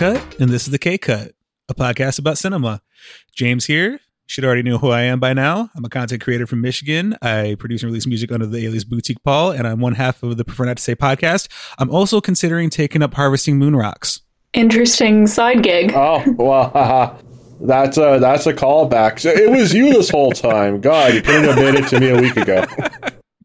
J Cut, and this is the K Cut, a podcast about cinema. James here. You should already know who I am by now. I'm a content creator from Michigan. I produce and release music under the alias Boutique Paul, and I'm one half of the Prefer Not to Say podcast. I'm also considering taking up harvesting moon rocks. Interesting side gig. Oh well, that's a that's a callback. So it was you this whole time. God, you couldn't have made it to me a week ago.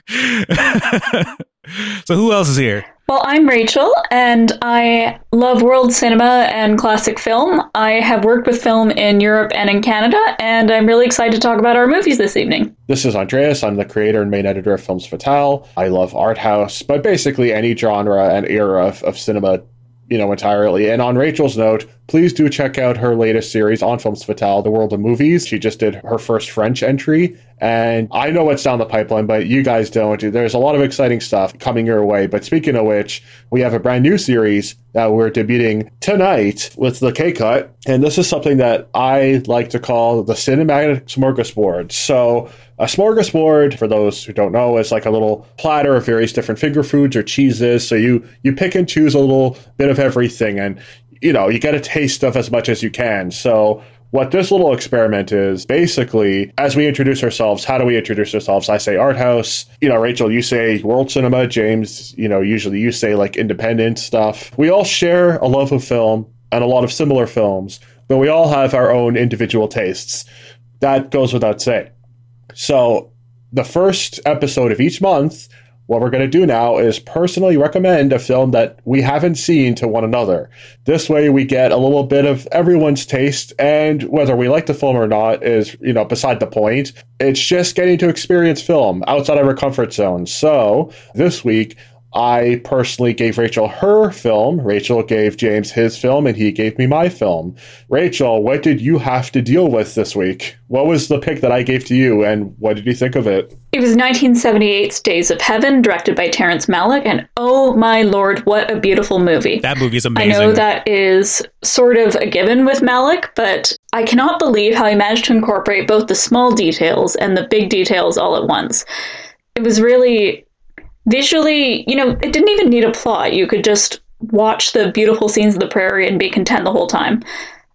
so who else is here? Well, I'm Rachael, and I love world cinema and classic film. I have worked with film in Europe and in Canada, and I'm really excited to talk about our movies this evening. This is Andreas. I'm the creator and main editor of Films Fatale. I love art house, but basically any genre and era of, of cinema you know, entirely. And on Rachael's note, please do check out her latest series on Films Fatale, The World of Movies. She just did her first French entry. And I know what's down the pipeline, but you guys don't. There's a lot of exciting stuff coming your way. But speaking of which, we have a brand new series that we're debuting tonight with the K Cut. And this is something that I like to call the cinematic smorgasbord. So a smorgasbord, for those who don't know, is like a little platter of various different finger foods or cheeses. So you you pick and choose a little bit of everything, and you know you get a taste of as much as you can. So what this little experiment is basically as we introduce ourselves how do we introduce ourselves? I say art house. You know rachael you say world cinema. James you know usually you say like independent stuff. We all share a love of film and a lot of similar films but we all have our own individual tastes. That goes without saying. So, the first episode of each month, what we're going to do now is personally recommend a film that we haven't seen to one another. This way, we get a little bit of everyone's taste, and whether we like the film or not is, you know, beside the point. It's just getting to experience film outside of our comfort zone. So, this week, I personally gave Rachael her film. Rachael gave James his film, and he gave me my film. Rachael, what did you have to deal with this week? What was the pick that I gave to you, and what did you think of it? It was 1978's Days of Heaven, directed by Terrence Malick, and oh my lord, what a beautiful movie. That movie is amazing. I know that is sort of a given with Malick, but I cannot believe how he managed to incorporate both the small details and the big details all at once. It was really visually, you know, it didn't even need a plot. You could just watch the beautiful scenes of the prairie and be content the whole time.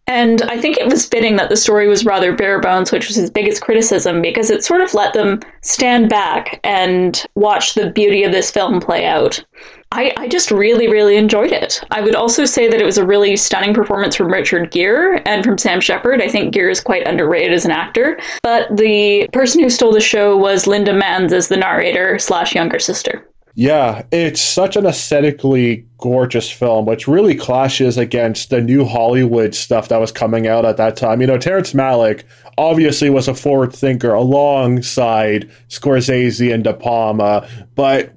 And I think it was fitting that the story was rather bare bones, which was his biggest criticism, because it sort of let them stand back and watch the beauty of this film play out. I, I just really, really enjoyed it. I would also say that it was a really stunning performance from Richard Gere and from Sam Shepard. I think Gere is quite underrated as an actor. But the person who stole the show was Linda Manz as the narrator slash younger sister. Yeah, it's such an aesthetically gorgeous film, which really clashes against the new Hollywood stuff that was coming out at that time. You know, Terrence Malick obviously was a forward thinker alongside Scorsese and De Palma, but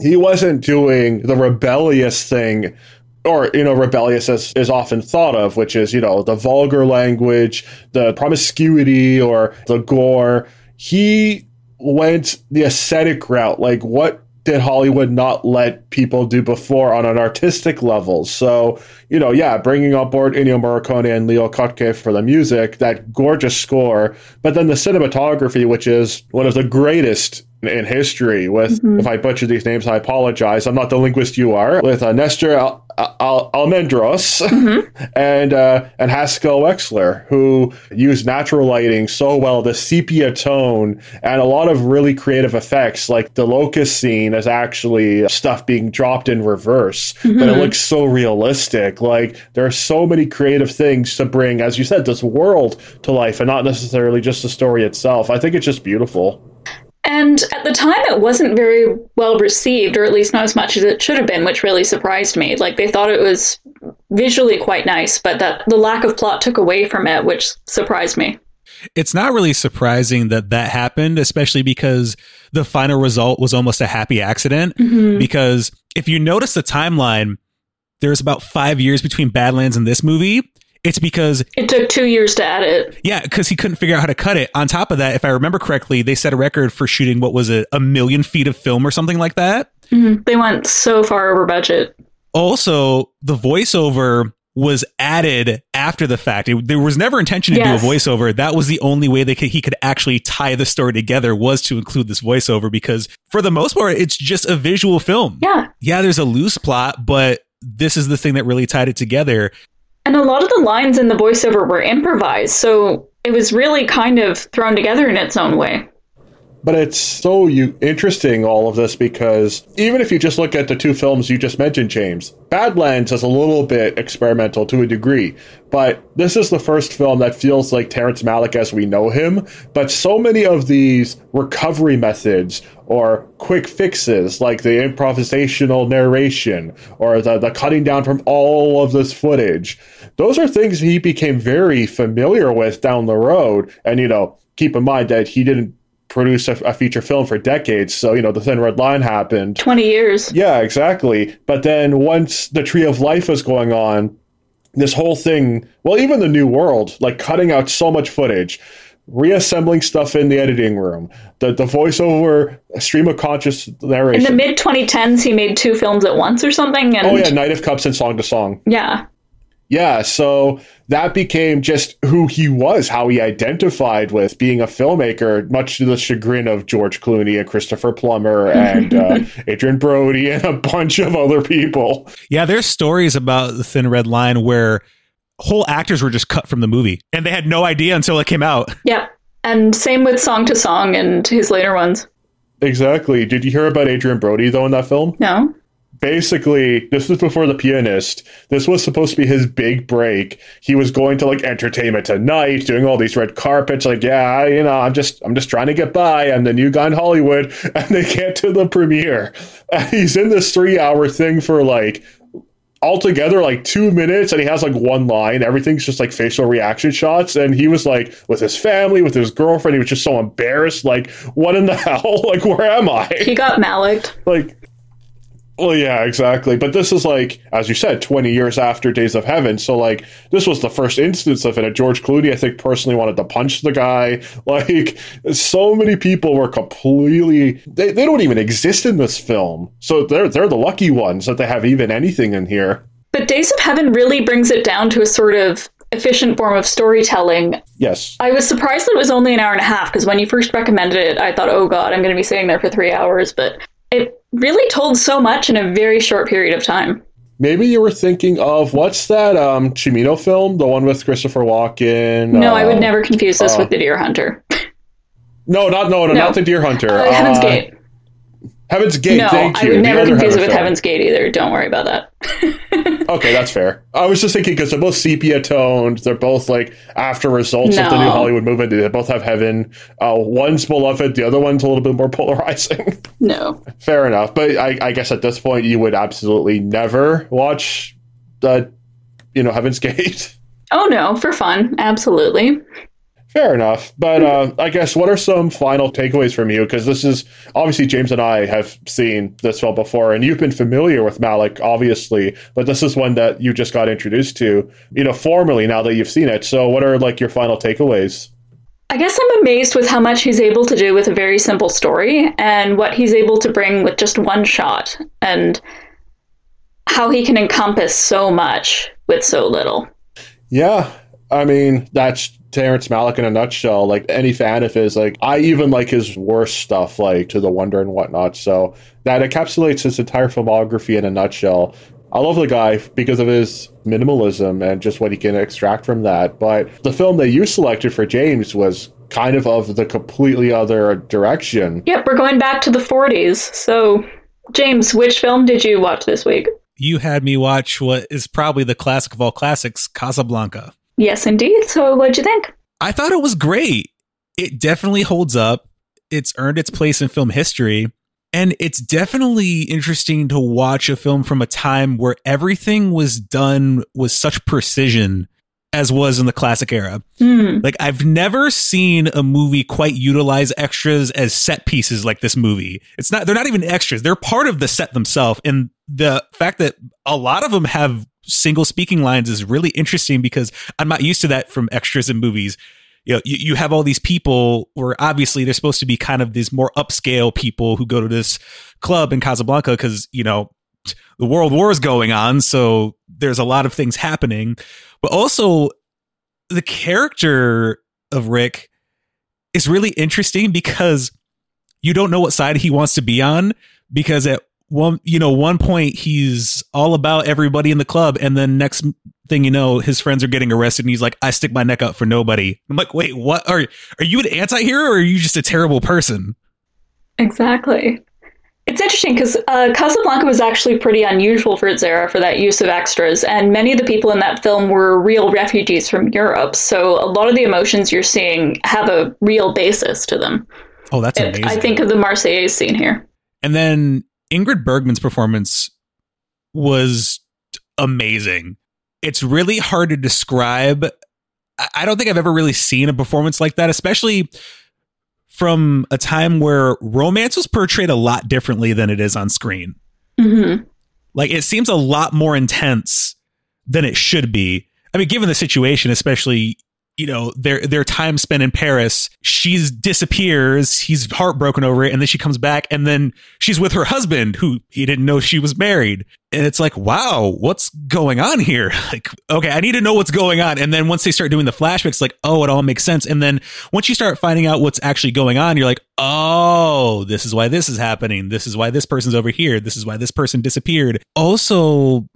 he wasn't doing the rebellious thing or you know rebellious as is often thought of which is you know the vulgar language the promiscuity or the gore he went the ascetic route like what did Hollywood not let people do before on an artistic level? So, you know, yeah, bringing on board Ennio Morricone and Leo Kottke for the music, that gorgeous score, but then the cinematography, which is one of the greatest in history with, mm-hmm. if I butcher these names, I apologize. I'm not the linguist you are, with uh, Nestor Al- Al- Almendros mm-hmm. and uh, and Haskell Wexler, who used natural lighting so well, the sepia tone, and a lot of really creative effects. Like the locust scene is actually stuff being dropped in reverse, mm-hmm. but it looks so realistic. Like there are so many creative things to bring, as you said, this world to life, and not necessarily just the story itself. I think it's just beautiful. And at the time, it wasn't very well received, or at least not as much as it should have been, which really surprised me. Like, they thought it was visually quite nice, but that the lack of plot took away from it, which surprised me. It's not really surprising that that happened, especially because the final result was almost a happy accident. Mm-hmm. Because if you notice the timeline, there's about five years between Badlands and this movie. It's because it took two years to edit. Yeah, because he couldn't figure out how to cut it. On top of that, if I remember correctly, they set a record for shooting what was it, a million feet of film or something like that. Mm-hmm. They went so far over budget. Also, the voiceover was added after the fact. It, there was never intention to yes. do a voiceover. That was the only way that he could actually tie the story together was to include this voiceover because for the most part, it's just a visual film. Yeah. Yeah, there's a loose plot, but this is the thing that really tied it together. And a lot of the lines in the voiceover were improvised, so it was really kind of thrown together in its own way. But it's so you, interesting, all of this, because even if you just look at the two films you just mentioned, James, Badlands is a little bit experimental to a degree. But this is the first film that feels like Terrence Malick as we know him. But so many of these recovery methods or quick fixes, like the improvisational narration or the, the cutting down from all of this footage, those are things he became very familiar with down the road. And, you know, keep in mind that he didn't produce a, a, feature film for decades. So, you know, the Thin Red Line happened. 20 years. Yeah, exactly. But then once the Tree of Life was going on, this whole thing, well, even the New World, like cutting out so much footage, reassembling stuff in the editing room, the, the voiceover stream of conscious narration. In the mid 2010s, he made two films at once or something. Oh, and... Oh, yeah, Knight of Cups and Song to Song. Yeah. Yeah, so that became just who he was, how he identified with being a filmmaker, much to the chagrin of George Clooney and Christopher Plummer and uh, Adrien Brody and a bunch of other people. Yeah, there's stories about the Thin Red Line where whole actors were just cut from the movie and they had no idea until it came out. Yeah, and same with Song to Song and his later ones. Exactly. Did you hear about Adrien Brody though in that film? No basically this was before the pianist. This was supposed to be his big break. He was going to like entertainment tonight doing all these red carpets like yeah you know i'm just i'm just trying to get by i'm the new guy in hollywood and they get to the premiere. And he's in this three hour thing for like altogether like two minutes and he has like one line. Everything's just like facial reaction shots. And he was like with his family with his girlfriend. He was just so embarrassed like what in the hell? Like where am i? He got Malick like well, yeah, exactly. But this is like, as you said, 20 years after Days of Heaven. So, like, this was the first instance of it. George Clooney, I think, personally wanted to punch the guy. Like, so many people were completely, they, they don't even exist in this film. So, they're, they're the lucky ones that they have even anything in here. But Days of Heaven really brings it down to a sort of efficient form of storytelling. Yes. I was surprised that it was only an hour and a half because when you first recommended it, I thought, oh God, I'm going to be sitting there for three hours. But it really told so much in a very short period of time. Maybe you were thinking of what's that um Cimino film, the one with Christopher Walken? No, I would uh, never confuse this uh, with The Deer Hunter. no, not no, no, no, not The Deer Hunter. Uh, Heaven's uh, Gate. Heaven's Gate. No, thank you. I would never confuse it with film. Heaven's Gate either. Don't worry about that. okay, that's fair. I was just thinking because they're both sepia toned. They're both like after results no. of the new Hollywood movement. They both have heaven. Uh, one's beloved. The other one's a little bit more polarizing. No. fair enough. But I, I guess at this point you would absolutely never watch the, you know, Heaven's Gate. Oh no, for fun, absolutely. Fair enough. But uh, I guess what are some final takeaways from you? Because this is obviously James and I have seen this film before, and you've been familiar with Malick, obviously, but this is one that you just got introduced to, you know, formally now that you've seen it. So, what are like your final takeaways? I guess I'm amazed with how much he's able to do with a very simple story and what he's able to bring with just one shot and how he can encompass so much with so little. Yeah. I mean, that's Terrence Malick in a nutshell. Like any fan of his, like I even like his worst stuff, like To the Wonder and whatnot. So that encapsulates his entire filmography in a nutshell. I love the guy because of his minimalism and just what he can extract from that. But the film that you selected for James was kind of of the completely other direction. Yep, we're going back to the 40s. So, James, which film did you watch this week? You had me watch what is probably the classic of all classics, Casablanca. Yes, indeed. So, what'd you think? I thought it was great. It definitely holds up. It's earned its place in film history. And it's definitely interesting to watch a film from a time where everything was done with such precision as was in the classic era. Mm. Like I've never seen a movie quite utilize extras as set pieces like this movie. It's not they're not even extras. They're part of the set themselves and the fact that a lot of them have single speaking lines is really interesting because I'm not used to that from extras in movies. You know, you, you have all these people where obviously they're supposed to be kind of these more upscale people who go to this club in Casablanca because, you know, the world war is going on. So there's a lot of things happening. But also, the character of Rick is really interesting because you don't know what side he wants to be on because at one you know one point he's all about everybody in the club and then next thing you know his friends are getting arrested and he's like i stick my neck out for nobody i'm like wait what are are you an anti-hero or are you just a terrible person Exactly. It's interesting because uh, Casablanca was actually pretty unusual for its era for that use of extras, and many of the people in that film were real refugees from Europe. So a lot of the emotions you're seeing have a real basis to them. oh that's It- amazing I think of the Marseillaise scene here. and then ingrid bergman's performance was amazing. It's really hard to describe. I- don't think i've ever really seen a performance like that especially from a time where romance was portrayed a lot differently than it is on screen. Hmm Like it seems a lot more intense than it should be. I mean, given the situation, especially you know their their time spent in Paris, she disappears. He's heartbroken over it, and then she comes back, and then she's with her husband, who he didn't know she was married. And it's like, wow, what's going on here? Like, okay, I need to know what's going on. And then once they start doing the flashbacks, like, oh, it all makes sense. And then once you start finding out what's actually going on, you're like, oh, this is why this is happening. This is why this person's over here. This is why this person disappeared. Also,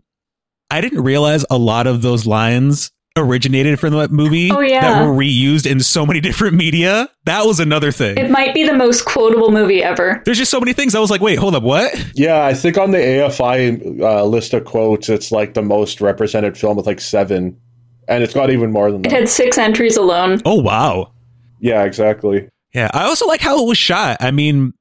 I didn't realize a lot of those lines originated from that movie Oh, yeah. that were reused in so many different media. That was another thing. It might be the most quotable movie ever. There's just so many things. I was like, wait, hold up, what? Yeah, I think on the AFI uh, list of quotes, it's like the most represented film with like seven, and it's got even more than that. It had six entries alone. Oh, wow. Yeah, exactly. Yeah, I also like how it was shot. I mean,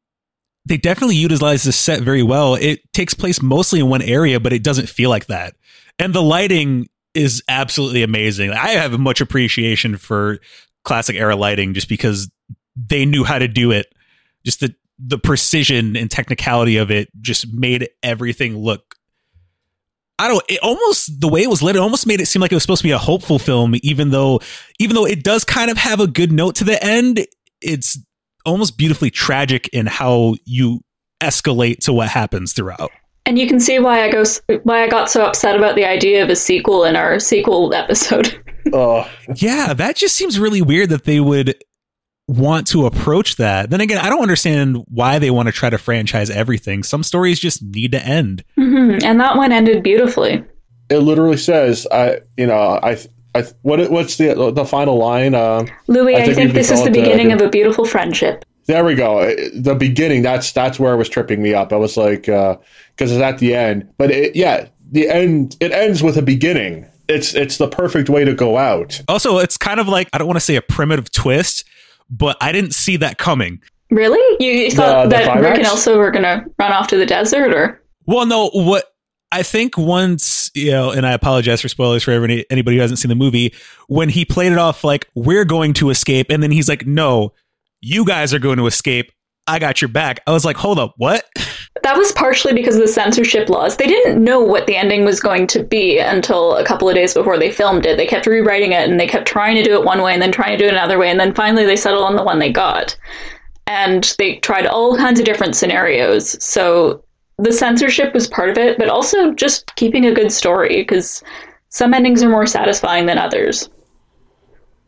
they definitely utilized the set very well. It takes place mostly in one area, but it doesn't feel like that. And the lighting is absolutely amazing. I have much appreciation for classic era lighting just because they knew how to do it. Just the the precision and technicality of it just made everything look I don't it almost the way it was lit it almost made it seem like it was supposed to be a hopeful film even though even though it does kind of have a good note to the end it's almost beautifully tragic in how you escalate to what happens throughout. And you can see why I go why I got so upset about the idea of a sequel in our sequel episode. Uh, Yeah, that just seems really weird that they would want to approach that. Then again, I don't understand why they want to try to franchise everything. Some stories just need to end. hmm And that one ended beautifully. it literally says, "I, you know, I, I, what, what's the the final line? Uh, Louis, I I, think think, this is the beginning of a beautiful friendship. There we go. Uh, the beginning. That's that's where it was tripping me up. I was like, uh, because it's at the end, but it, yeah, the end. It ends with a beginning. It's it's the perfect way to go out. Also, it's kind of like I don't want to say a primitive twist, but I didn't see that coming. Really? You, you thought the that Rick and Ilsa were going to run off to the desert, or Well, no, what I think once, you know, and I apologize for spoilers for everybody, anybody who hasn't seen the movie, when he played it off like, we're going to escape, and then he's like, no, you guys are going to escape. I got your back. I was like, hold up, what? that was partially because of the censorship laws. They didn't know what the ending was going to be until a couple of days before they filmed it. They kept rewriting it, and they kept trying to do it one way, and then trying to do it another way, and then finally they settled on the one they got. And they tried all kinds of different scenarios. So the censorship was part of it, but also just keeping a good story because some endings are more satisfying than others.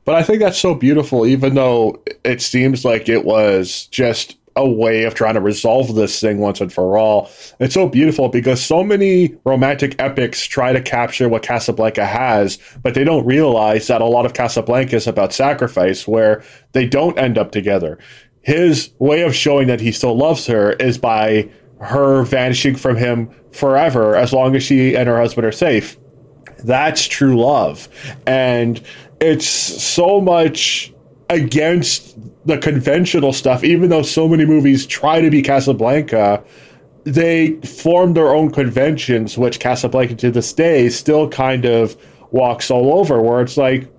But I think that's so beautiful, even though it seems like it was just a way of trying to resolve this thing once and for all. It's so beautiful because so many romantic epics try to capture what Casablanca has, but they don't realize that a lot of Casablanca is about sacrifice, where they don't end up together. His way of showing that he still loves her is by her vanishing from him forever as long as she and her husband are safe. That's true love. And it's so much against the conventional stuff, even though so many movies try to be Casablanca. They form their own conventions, which Casablanca to this day still kind of walks all over, where it's like,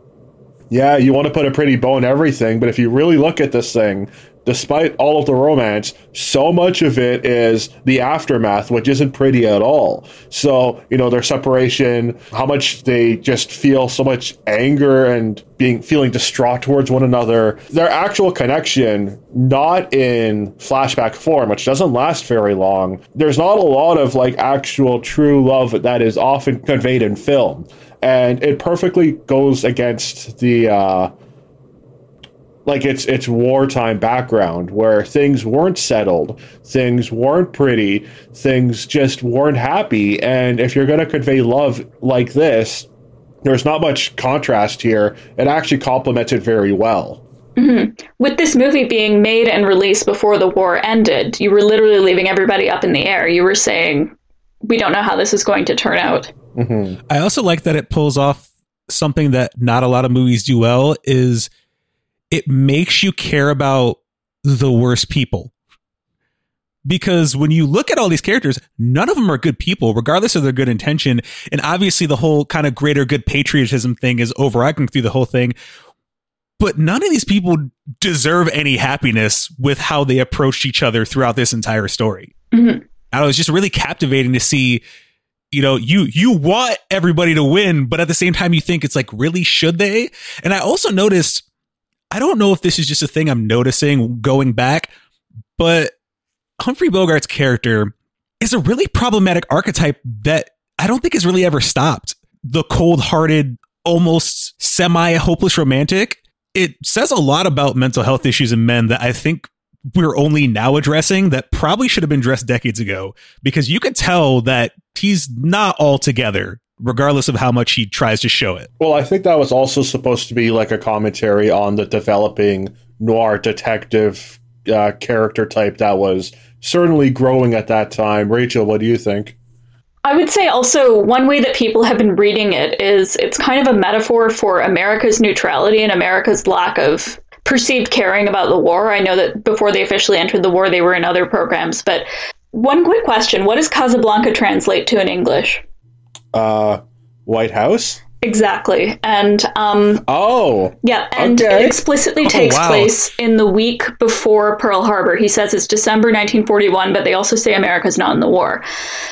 yeah, you want to put a pretty bow in everything, but if you really look at this thing, despite all of the romance, so much of it is the aftermath, which isn't pretty at all. So, you know, their separation, how much they just feel so much anger and being feeling distraught towards one another. Their actual connection, not in flashback form, which doesn't last very long. There's not a lot of like actual true love that is often conveyed in film. And it perfectly goes against the uh like it's it's wartime background where things weren't settled, things weren't pretty, things just weren't happy. And if you're going to convey love like this, there's not much contrast here. It actually complements it very well. Mm-hmm. With this movie being made and released before the war ended, you were literally leaving everybody up in the air. You were saying, we don't know how this is going to turn out. Mm-hmm. I also like that it pulls off something that not a lot of movies do well is it makes you care about the worst people. Because when you look at all these characters, none of them are good people, regardless of their good intention. And obviously, the whole kind of greater good patriotism thing is overarching through the whole thing. But none of these people deserve any happiness with how they approached each other throughout this entire story. Mm-hmm. I was just really captivating to see you know you you want everybody to win but at the same time you think it's like really should they and i also noticed I don't know if this is just a thing I'm noticing going back, but Humphrey Bogart's character is a really problematic archetype that I don't think has really ever stopped. The cold hearted, almost semi hopeless romantic. It says a lot about mental health issues in men that I think we're only now addressing that probably should have been addressed decades ago because you could tell that he's not all together regardless of how much he tries to show it. Well, I think that was also supposed to be like a commentary on the developing noir detective uh, character type that was certainly growing at that time. Rachael, what do you think? I would say also one way that people have been reading it is it's kind of a metaphor for America's neutrality and America's lack of perceived caring about the war. I know that before they officially entered the war, they were in other programs. But one quick question What does Casablanca translate to in English? Uh, White House. Exactly. And um Oh. Yeah, and okay. it explicitly oh, takes oh, wow. place in the week before Pearl Harbor. He says it's December 1941, but they also say America's not in the war.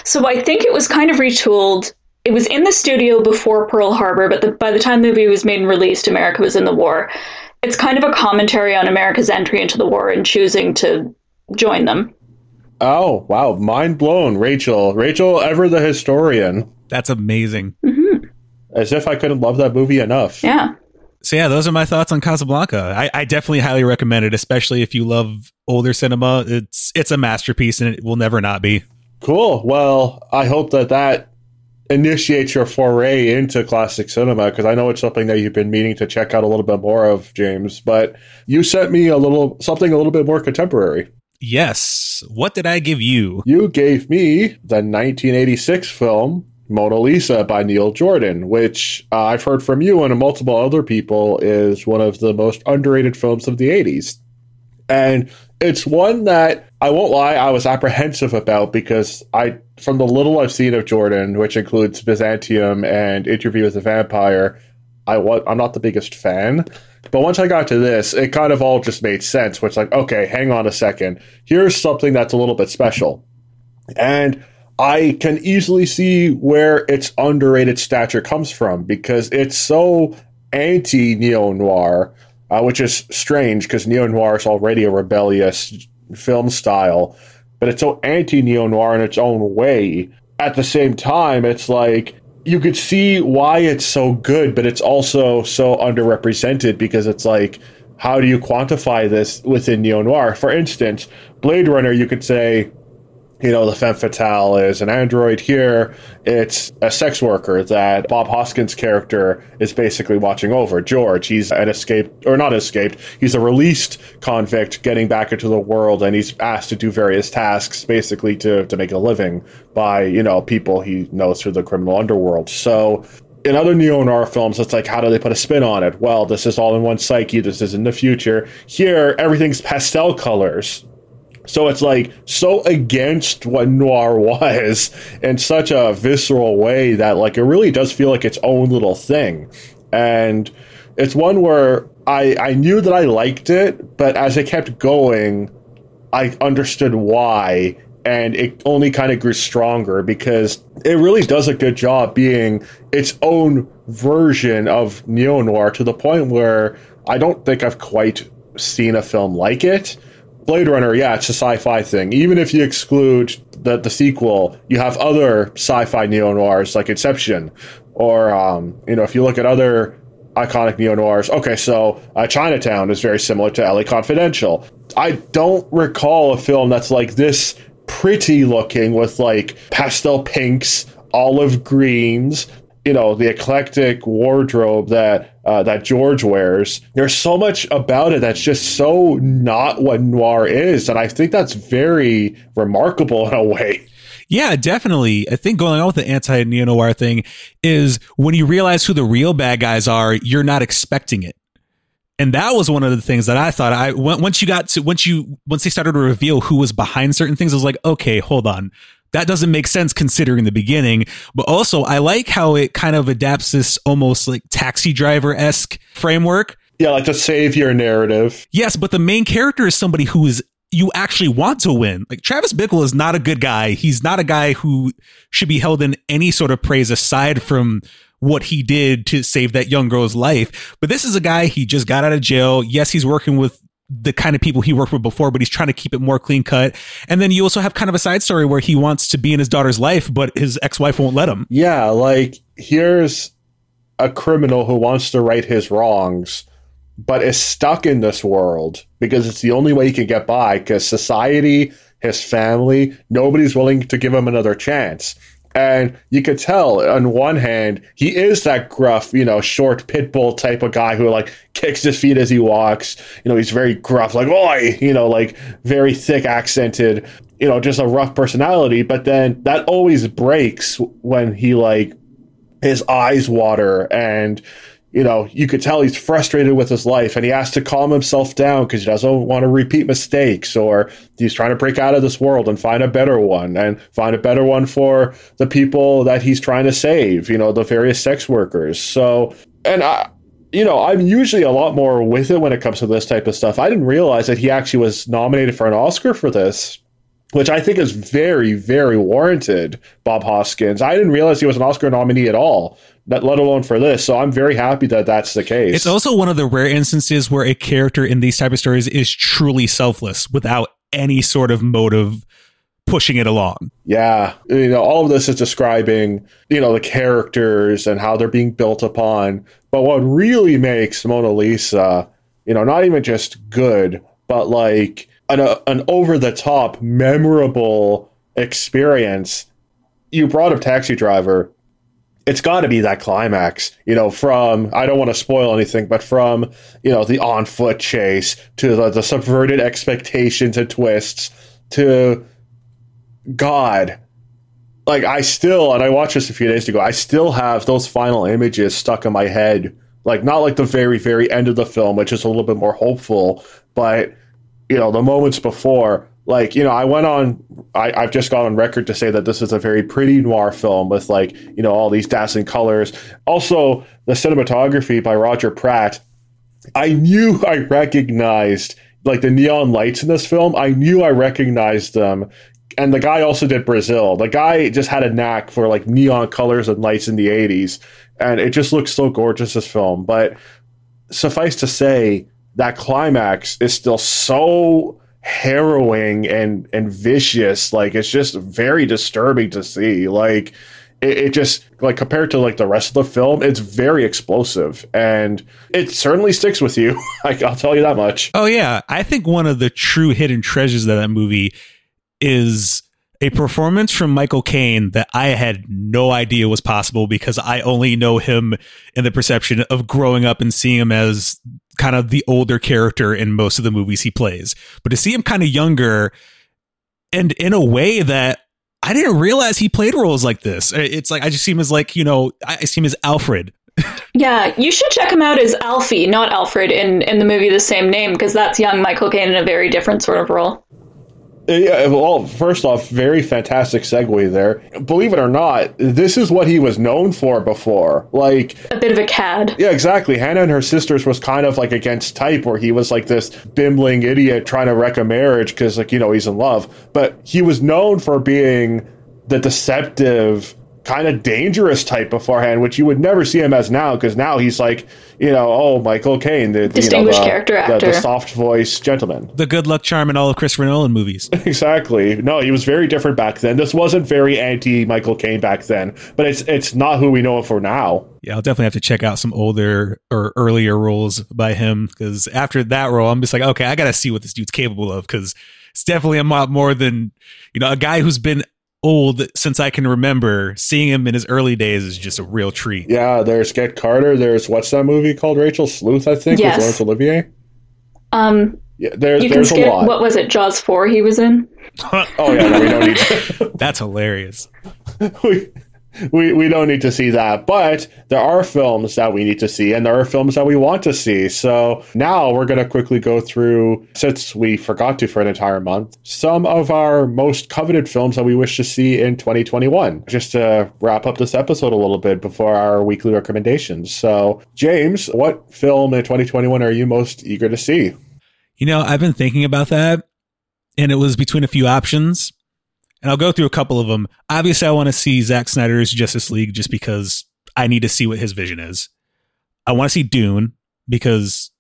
So I think it was kind of retooled. It was in the studio before Pearl Harbor, but the, by the time the movie was made and released, America was in the war. It's kind of a commentary on America's entry into the war and choosing to join them. Oh, wow. Mind blown, Rachael. Rachael, ever the historian. That's amazing. Mm-hmm. As if I couldn't love that movie enough. Yeah. So yeah, those are my thoughts on Casablanca. I, I, definitely highly recommend it, especially if you love older cinema. It's it's a masterpiece, and it will never not be. Cool. Well, I hope that that initiates your foray into classic cinema because I know it's something that you've been meaning to check out a little bit more of, James. But you sent me a little something a little bit more contemporary. Yes. What did I give you? You gave me the 1986 film Mona Lisa by Neil Jordan, which uh, I've heard from you and multiple other people is one of the most underrated films of the 80s. And it's one that I won't lie, I was apprehensive about because I, from the little I've seen of Jordan, which includes Byzantium and Interview with the Vampire, I was, I'm not the biggest fan. But once I got to this, it kind of all just made sense. Which, like, okay, hang on a second. Here's something that's a little bit special. And I can easily see where its underrated stature comes from because it's so anti neo noir, uh, which is strange because neo noir is already a rebellious film style, but it's so anti neo noir in its own way. At the same time, it's like you could see why it's so good, but it's also so underrepresented because it's like, how do you quantify this within neo noir? For instance, Blade Runner, you could say you know, the femme fatale is an android here. It's a sex worker that Bob Hoskins' character is basically watching over. George, he's an escaped, or not escaped, he's a released convict getting back into the world and he's asked to do various tasks basically to, to make a living by, you know, people he knows through the criminal underworld. So in other neo noir films, it's like, how do they put a spin on it? Well, this is all in one psyche. This is in the future. Here, everything's pastel colors so it's like so against what noir was in such a visceral way that like it really does feel like its own little thing. And it's one where I I knew that I liked it, but as it kept going, I understood why and it only kind of grew stronger because it really does a good job being its own version of neo noir to the point where I don't think I've quite seen a film like it. Blade Runner, yeah, it's a sci-fi thing. Even if you exclude the the sequel, you have other sci-fi neo noirs like Inception, or um, you know, if you look at other iconic neo noirs. Okay, so uh, Chinatown is very similar to LA Confidential. I don't recall a film that's like this pretty looking with like pastel pinks, olive greens, you know, the eclectic wardrobe that uh, that George wears. There's so much about it that's just so not what noir is, and I think that's very remarkable in a way. Yeah, definitely. I think going on with the anti neo noir thing is when you realize who the real bad guys are, you're not expecting it. And that was one of the things that I thought I once you got to once you once they started to reveal who was behind certain things, I was like, okay, hold on. That doesn't make sense considering the beginning. But also I like how it kind of adapts this almost like taxi driver esque framework. Yeah, like the savior narrative. Yes, but the main character is somebody who is you actually want to win. Like Travis Bickle is not a good guy. He's not a guy who should be held in any sort of praise aside from what he did to save that young girl's life. But this is a guy, he just got out of jail. Yes, he's working with the kind of people he worked with before, but he's trying to keep it more clean cut. And then you also have kind of a side story where he wants to be in his daughter's life, but his ex wife won't let him. Yeah, like here's a criminal who wants to right his wrongs but is stuck in this world because it's the only way he can get by because society, his family, nobody's willing to give him another chance. And you could tell on one hand, he is that gruff, you know, short pit bull type of guy who like kicks his feet as he walks. You know, he's very gruff, like, oi, you know, like very thick accented, you know, just a rough personality. But then that always breaks when he like his eyes water and you know, you could tell he's frustrated with his life and he has to calm himself down because he doesn't want to repeat mistakes or he's trying to break out of this world and find a better one and find a better one for the people that he's trying to save, you know, the various sex workers. So, and I, you know, I'm usually a lot more with it when it comes to this type of stuff. I didn't realize that he actually was nominated for an Oscar for this which I think is very, very warranted, Bob Hoskins. I didn't realize he was an Oscar nominee at all let alone for this. So I'm very happy that that's the case. It's also one of the rare instances where a character in these type of stories is truly selfless without any sort of motive pushing it along. Yeah, you know, all of this is describing, you know, the characters and how they're being built upon. But what really makes Mona Lisa, you know, not even just good, but like an, a, an over the top, memorable experience. You brought up Taxi Driver it's got to be that climax, you know, from, I don't want to spoil anything, but from, you know, the on foot chase to the, the subverted expectations and twists to God. Like, I still, and I watched this a few days ago, I still have those final images stuck in my head. Like, not like the very, very end of the film, which is a little bit more hopeful, but, you know, the moments before like you know i went on I, i've just gone on record to say that this is a very pretty noir film with like you know all these dazzling colors. Also the cinematography by roger pratt i knew i recognized like the neon lights in this film. I knew i recognized them. And the guy also did brazil. The guy just had a knack for like neon colors and lights in the 80s and it just looks so gorgeous this film. But suffice to say that climax is still so harrowing and and vicious. Like it's just very disturbing to see. Like it, it, just like compared to like the rest of the film, it's very explosive and it certainly sticks with you. like, I'll tell you that much. Oh yeah, I think one of the true hidden treasures of that movie is a performance from Michael Caine that I had no idea was possible because I only know him in the perception of growing up and seeing him as kind of the older character in most of the movies he plays. But to see him kind of younger and in a way that I didn't realize he played roles like this. It's like I just see him as like, you know, I see him as Alfred. yeah, you should check him out as Alfie, not Alfred in in the movie the same name because that's young Michael Caine in a very different sort of role. Yeah, well, first off, very fantastic segue there. Believe it or not, this is what he was known for before. Like a bit of a cad. Yeah, exactly. Hannah and her sisters was kind of like against type, where he was like this bimbling idiot trying to wreck a marriage because, like, you know, he's in love. But he was known for being the deceptive kind of dangerous type beforehand, which you would never see him as now, because now he's like, you know, oh, Michael Caine, the distinguished you know, the, character the, actor, the soft voice gentleman. The good luck charm in all of Christopher Nolan movies. exactly. No, he was very different back then. This wasn't very anti Michael Caine back then, but it's it's not who we know him for now. Yeah, I'll definitely have to check out some older or earlier roles by him because after that role, I'm just like, okay, I got to see what this dude's capable of because it's definitely a lot more than you know a guy who's been old since I can remember. Seeing him in his early days is just a real treat. Yeah, there's Get Carter. There's what's that movie called? Rachael Sleuth, I think, Yes. with Laurence Olivier. um, Yeah, there's you can there's a skip. lot. What was it? Jaws four. He was in. oh yeah, no, we don't need to. That's hilarious. we, we we don't need to see that, but there are films that we need to see, and there are films that we want to see. So now we're going to quickly go through, since we forgot to for an entire month, some of our most coveted films that we wish to see in 2021. Just to wrap up this episode a little bit before our weekly recommendations. So, James, what film in 2021 are you most eager to see? You know, I've been thinking about that, and it was between a few options, and I'll go through a couple of them. Obviously, I want to see Zack Snyder's Justice League just because I need to see what his vision is. I want to see Dune because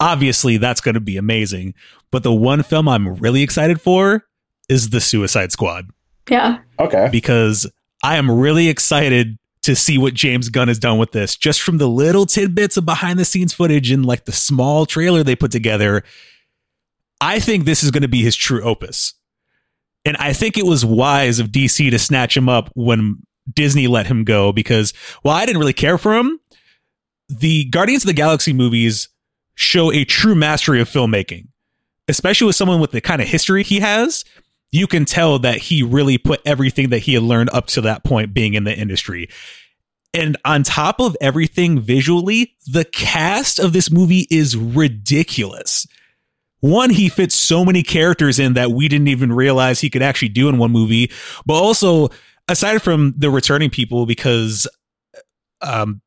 obviously that's going to be amazing. But the one film I'm really excited for is The Suicide Squad Yeah. Okay. because I am really excited to see what James Gunn has done with this. Just from the little tidbits of behind the scenes footage and like the small trailer they put together, I think this is going to be his true opus. And I think it was wise of DC to snatch him up when Disney let him go because while I didn't really care for him, the Guardians of the Galaxy movies show a true mastery of filmmaking, especially with someone with the kind of history he has you can tell that he really put everything that he had learned up to that point being in the industry. And on top of everything visually, the cast of this movie is ridiculous. One, he fits so many characters in that we didn't even realize he could actually do in one movie. But also, aside from the returning people, because um,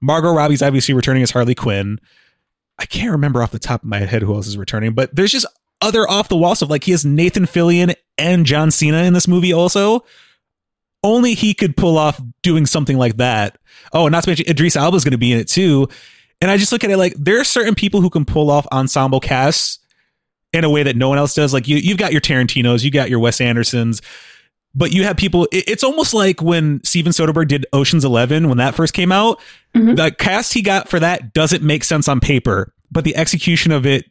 Margot Robbie's obviously returning as Harley Quinn. I can't remember off the top of my head who else is returning, but there's just other off the wall stuff. Like he has Nathan Fillion and John Cena in this movie also. Only he could pull off doing something like that. Oh, and not to mention Idris Elba is going to be in it too. And I just look at it like there are certain people who can pull off ensemble casts in a way that no one else does. Like you, you've got your Tarantinos, you got your Wes Andersons, but you have people. It, it's almost like when Steven Soderbergh did Ocean's Eleven when that first came out. Mhm. The cast he got for that doesn't make sense on paper, but the execution of it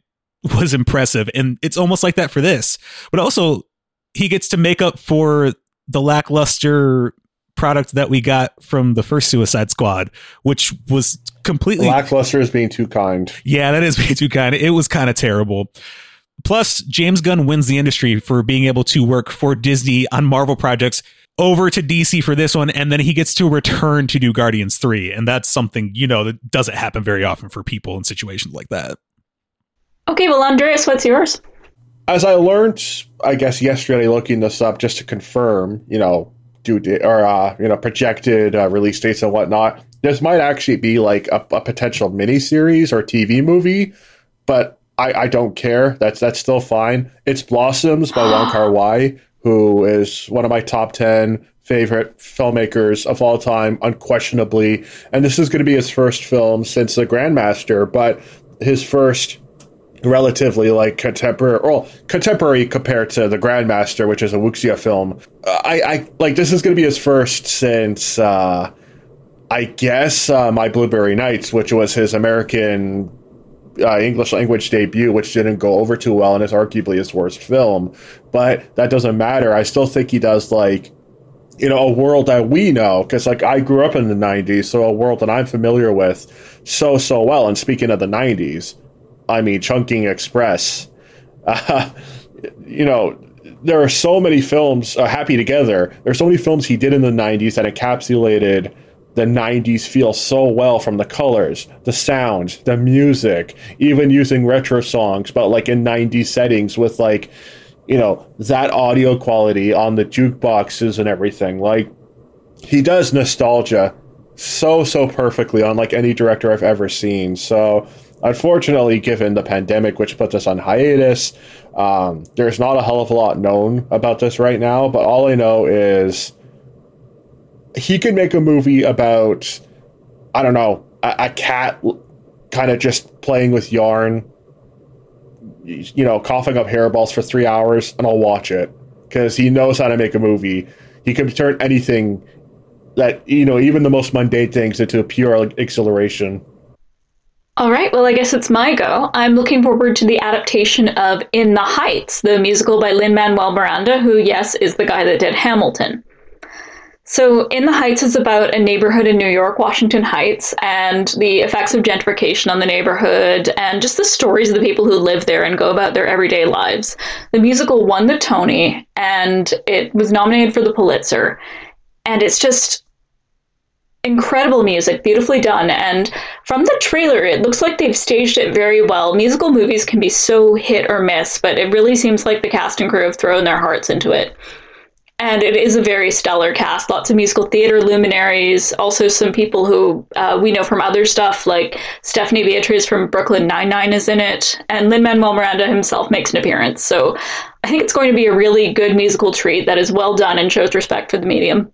was impressive, and it's almost like that for this. But also, he gets to make up for the lackluster product that we got from the first Suicide Squad, which was completely Lackluster is being too kind. yeah, that is being too kind. It was kind of terrible. Plus, James Gunn wins the industry for being able to work for Disney on Marvel projects over to DC for this one, and then he gets to return to do Guardians 3. And that's something, you know, that doesn't happen very often for people in situations like that. Okay, well, Andreas, what's yours? as I learned, I guess yesterday, looking this up just to confirm, you know, due or uh, you know, projected uh, release dates and whatnot. This might actually be like a, a potential miniseries or TV movie, but I, I don't care. That's that's still fine. It's Blossoms by Wong Kar Wai, who is one of my top ten favorite filmmakers of all time, unquestionably. And this is going to be his first film since The Grandmaster, but his first relatively like contemporary or contemporary compared to the grandmaster which is a wuxia film Uh, i i like this is going to be his first since uh i guess uh, my blueberry nights which was his american uh, english language debut which didn't go over too well and is arguably his worst film but that doesn't matter i still think he does like you know a world that we know because like i grew up in the 90s so a world that i'm familiar with so so well and speaking of the 90s I mean, Chungking Express. Uh, you know, there are so many films. Uh, Happy Together. There's so many films he did in the '90s that encapsulated the '90s feel so well from the colors, the sound, the music, even using retro songs, but like in '90s settings with like, you know, that audio quality on the jukeboxes and everything. Like, he does nostalgia so so perfectly unlike any director I've ever seen. So unfortunately, given the pandemic, which puts us on hiatus, um, there's not a hell of a lot known about this right now. But all I know is he could make a movie about, I don't know, a, a cat kind of just playing with yarn, you know, coughing up hairballs for three hours, and I'll watch it because he knows how to make a movie. He can turn anything that you know, even the most mundane things, into a pure exhilaration. All right, well, I guess it's my go. I'm looking forward to the adaptation of In the Heights, the musical by Lin Manuel Miranda, who, yes, is the guy that did Hamilton. So, In the Heights is about a neighborhood in New York, Washington Heights, and the effects of gentrification on the neighborhood, and just the stories of the people who live there and go about their everyday lives. The musical won the Tony, and it was nominated for the Pulitzer. And it's just incredible music, beautifully done. And from the trailer, it looks like they've staged it very well. Musical movies can be so hit or miss, but it really seems like the cast and crew have thrown their hearts into it. And it is a very stellar cast. Lots of musical theater luminaries. Also, some people who uh, we know from other stuff, like Stephanie Beatriz from Brooklyn Nine Nine is in it, and Lin Manuel Miranda himself makes an appearance. So, I think it's going to be a really good musical treat that is well done and shows respect for the medium.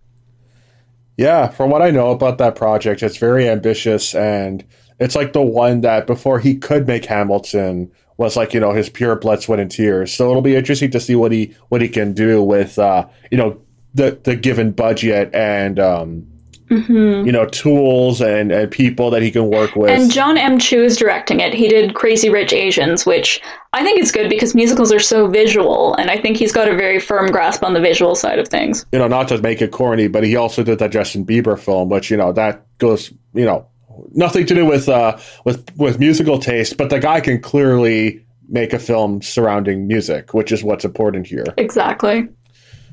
Yeah, from what I know about that project, it's very ambitious and it's like the one that before he could make Hamilton was like, you know, his pure blood, sweat, and tears. So it'll be interesting to see what he what he can do with uh, you know, the the given budget and um mm-hmm. you know, tools and, and people that he can work with. And Jon M. Chu is directing it. He did Crazy Rich Asians, which I think is good because musicals are so visual, and I think he's got a very firm grasp on the visual side of things. You know, not to make it corny, but he also did that Justin Bieber film, which, you know, that goes, you know, nothing to do with uh with with musical taste, but the guy can clearly make a film surrounding music, which is what's important here. Exactly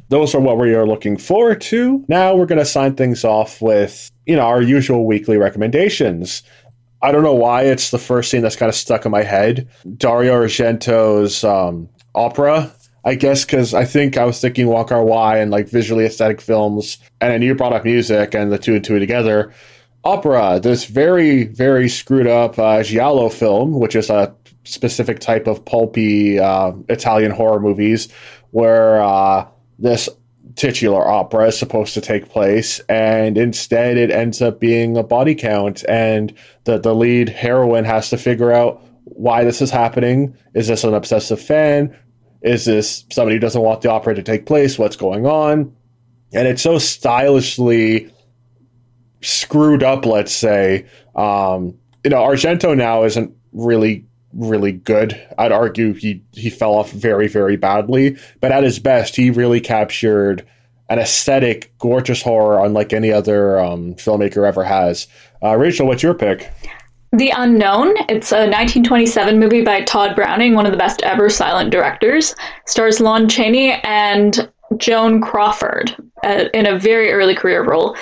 those are what we are looking forward to. Now we're going to sign things off with, you know, our usual weekly recommendations. I don't know why it's the first scene that's kind of stuck in my head. Dario Argento's um, opera, I guess, because I think I was thinking Kar Wai and like visually aesthetic films, and then you brought up music and the two and two together. Opera, this very, very screwed up uh, Giallo film, which is a specific type of pulpy uh, Italian horror movies, where uh, this titular opera is supposed to take place, and instead it ends up being a body count, and the the lead heroine has to figure out why this is happening. Is this an obsessive fan? Is this somebody who doesn't want the opera to take place? What's going on? And it's so stylishly screwed up, let's say. Um, you know, Argento now isn't really really good. I'd argue he he fell off very very badly, but at his best, he really captured an aesthetic, gorgeous horror unlike any other um, filmmaker ever has. Uh, Rachael, what's your pick? The Unknown. It's a 1927 movie by Tod Browning, one of the best ever silent directors. Stars Lon Chaney and Joan Crawford uh, in a very early career role.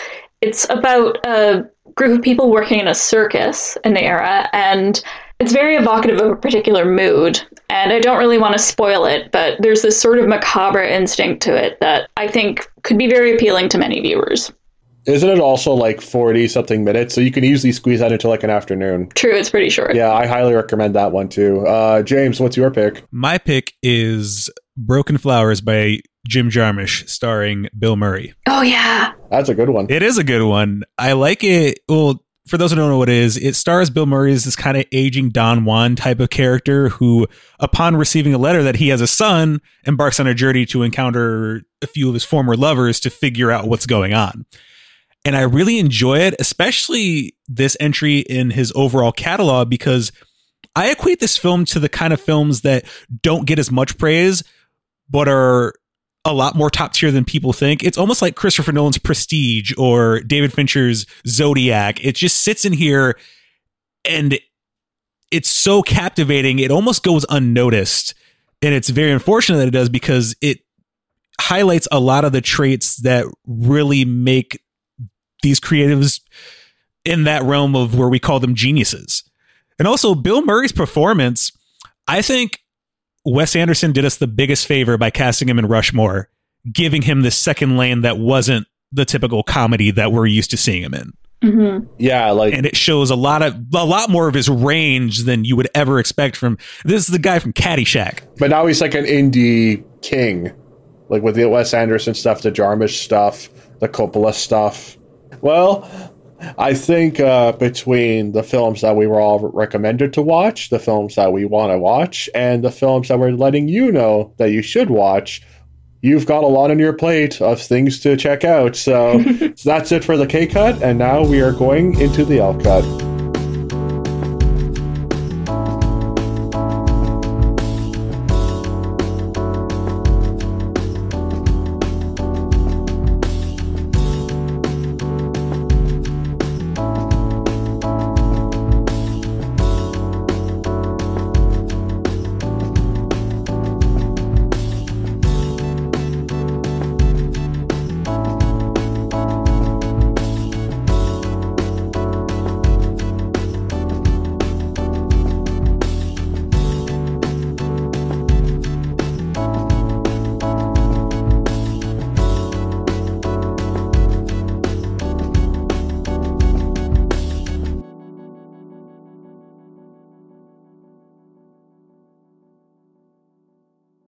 It's about a group of people working in a circus in the era, and it's very evocative of a particular mood, and I don't really want to spoil it, but there's this sort of macabre instinct to it that I think could be very appealing to many viewers. Isn't it also like 40 something minutes? So you can easily squeeze that into like an afternoon. True, it's pretty short. Yeah, I highly recommend that one too. Uh, James, what's your pick? My pick is Broken Flowers by Jim Jarmusch, starring Bill Murray. Oh, yeah. That's a good one. It is a good one. I like it. Well, for those who don't know what it is, it stars Bill Murray as this kind of aging Don Juan type of character who, upon receiving a letter that he has a son, embarks on a journey to encounter a few of his former lovers to figure out what's going on. And I really enjoy it, especially this entry in his overall catalog, because I equate this film to the kind of films that don't get as much praise, but are a lot more top tier than people think. It's almost like Christopher Nolan's Prestige or David Fincher's Zodiac. It just sits in here and it's so captivating. It almost goes unnoticed. And it's very unfortunate that it does because it highlights a lot of the traits that really make these creatives in that realm of where we call them geniuses. And also Bill Murray's performance, I think Wes Anderson did us the biggest favor by casting him in Rushmore, giving him this second lane that wasn't the typical comedy that we're used to seeing him in. Mm-hmm. Yeah, like, and it shows a lot of a lot more of his range than you would ever expect from. This is the guy from Caddyshack, but now he's like an indie king, like with the Wes Anderson stuff, the Jarmusch stuff. the Coppola stuff. Well, I think uh, between the films that we were all recommended to watch, the films that we want to watch, and the films that we're letting you know that you should watch, you've got a lot on your plate of things to check out. So, so that's it for the K cut, and now we are going into the L cut.